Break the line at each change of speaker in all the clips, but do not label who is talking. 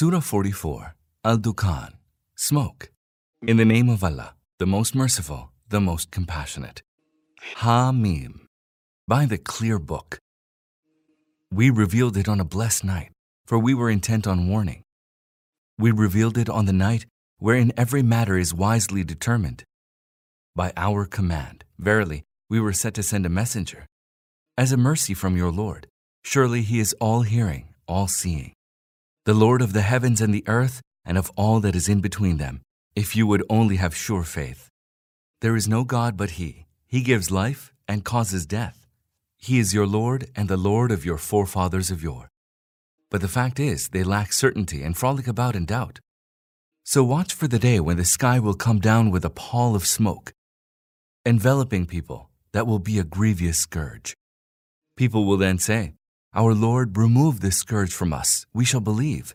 Surah 44 Ad-Dukhan Smoke. In the name of Allah, the most merciful, the most compassionate. Ha Mim. By the clear book. We revealed it on a blessed night, for we were intent on warning. We revealed it on the night wherein every matter is wisely determined. By our command, verily, we were set to send a messenger. As a mercy from your Lord, surely he is all hearing, all seeing. The Lord of the heavens and the earth, and of all that is in between them, if you would only have sure faith. There is no God but He. He gives life and causes death. He is your Lord and the Lord of your forefathers of yore. But the fact is, they lack certainty and frolic about in doubt. So watch for the day when the sky will come down with a pall of smoke, enveloping people that will be a grievous scourge. People will then say, Our Lord, remove this scourge from us, we shall believe.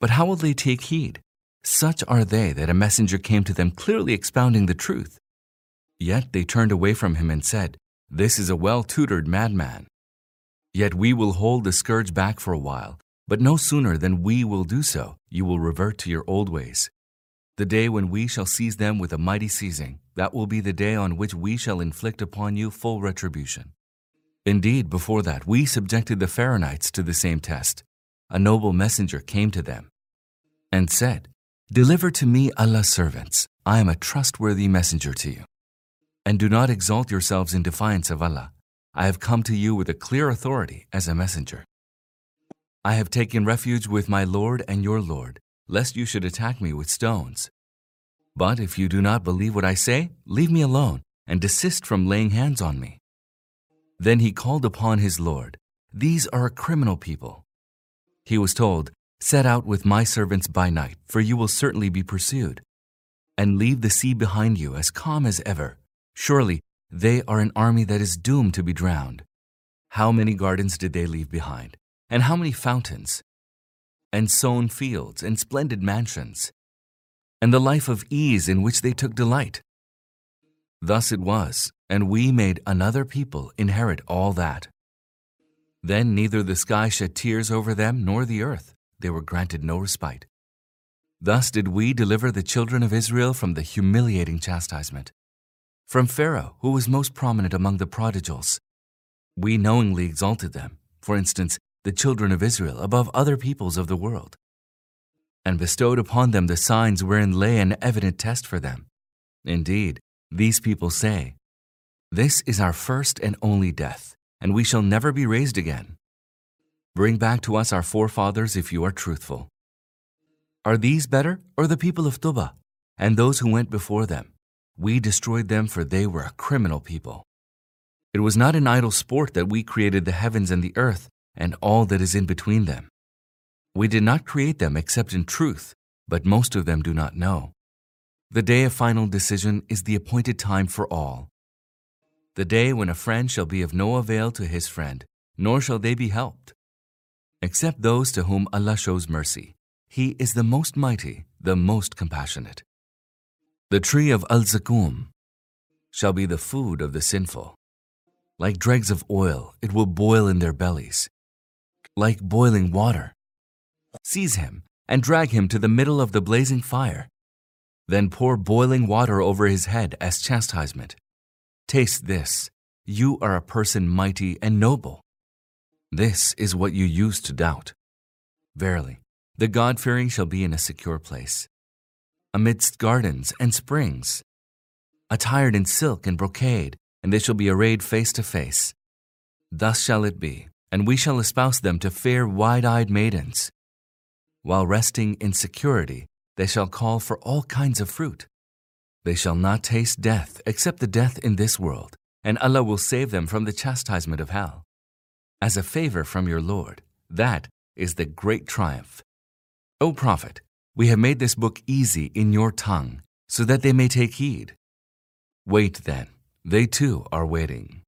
But how will they take heed? Such are they that a messenger came to them clearly expounding the truth. Yet they turned away from him and said, This is a well tutored madman. Yet we will hold the scourge back for a while, but no sooner than we will do so, you will revert to your old ways. The day when we shall seize them with a mighty seizing, that will be the day on which we shall inflict upon you full retribution. Indeed, before that, we subjected the Pharaonites to the same test. A noble messenger came to them and said, Deliver to me Allah's servants. I am a trustworthy messenger to you. And do not exalt yourselves in defiance of Allah. I have come to you with a clear authority as a messenger. I have taken refuge with my Lord and your Lord, lest you should attack me with stones. But if you do not believe what I say, leave me alone and desist from laying hands on me. Then he called upon his Lord. These are a criminal people. He was told, Set out with my servants by night, for you will certainly be pursued. And leave the sea behind you as calm as ever. Surely they are an army that is doomed to be drowned. How many gardens did they leave behind? And how many fountains? And sown fields and splendid mansions? And the life of ease in which they took delight? Thus it was, and we made another people inherit all that. Then neither the sky shed tears over them nor the earth they were granted no respite. Thus did we deliver the children of Israel from the humiliating chastisement. From Pharaoh, who was most prominent among the prodigals, we knowingly exalted them, for instance, the children of Israel above other peoples of the world, and bestowed upon them the signs wherein lay an evident test for them. Indeed, these people say, This is our first and only death, and we shall never be raised again. Bring back to us our forefathers if you are truthful. Are these better, or the people of Tubba, and those who went before them? We destroyed them, for they were a criminal people. It was not in idle sport that we created the heavens and the earth, and all that is in between them. We did not create them except in truth, but most of them do not know. The day of final decision is the appointed time for all. The day when a friend shall be of no avail to his friend, nor shall they be helped except those to whom Allah shows mercy. He is the most mighty, the most compassionate. The tree of Al Zaqqum shall be the food of the sinful. Like dregs of oil, it will boil in their bellies. Like boiling water. Seize him and drag him to the middle of the blazing fire. Then pour boiling water over his head as chastisement. Taste this. You are a person mighty and noble. This is what you used to doubt. Verily, the God fearing shall be in a secure place, amidst gardens and springs, attired in silk and brocade, and they shall be arrayed face to face. Thus shall it be, and we shall espouse them to fair, wide eyed maidens. While resting in security, they shall call for all kinds of fruit. They shall not taste death except the death in this world, and Allah will save them from the chastisement of hell as a favor from your Lord. That is the great triumph. O Prophet, we have made this book easy in your tongue, so that they may take heed. Wait then, they too are waiting.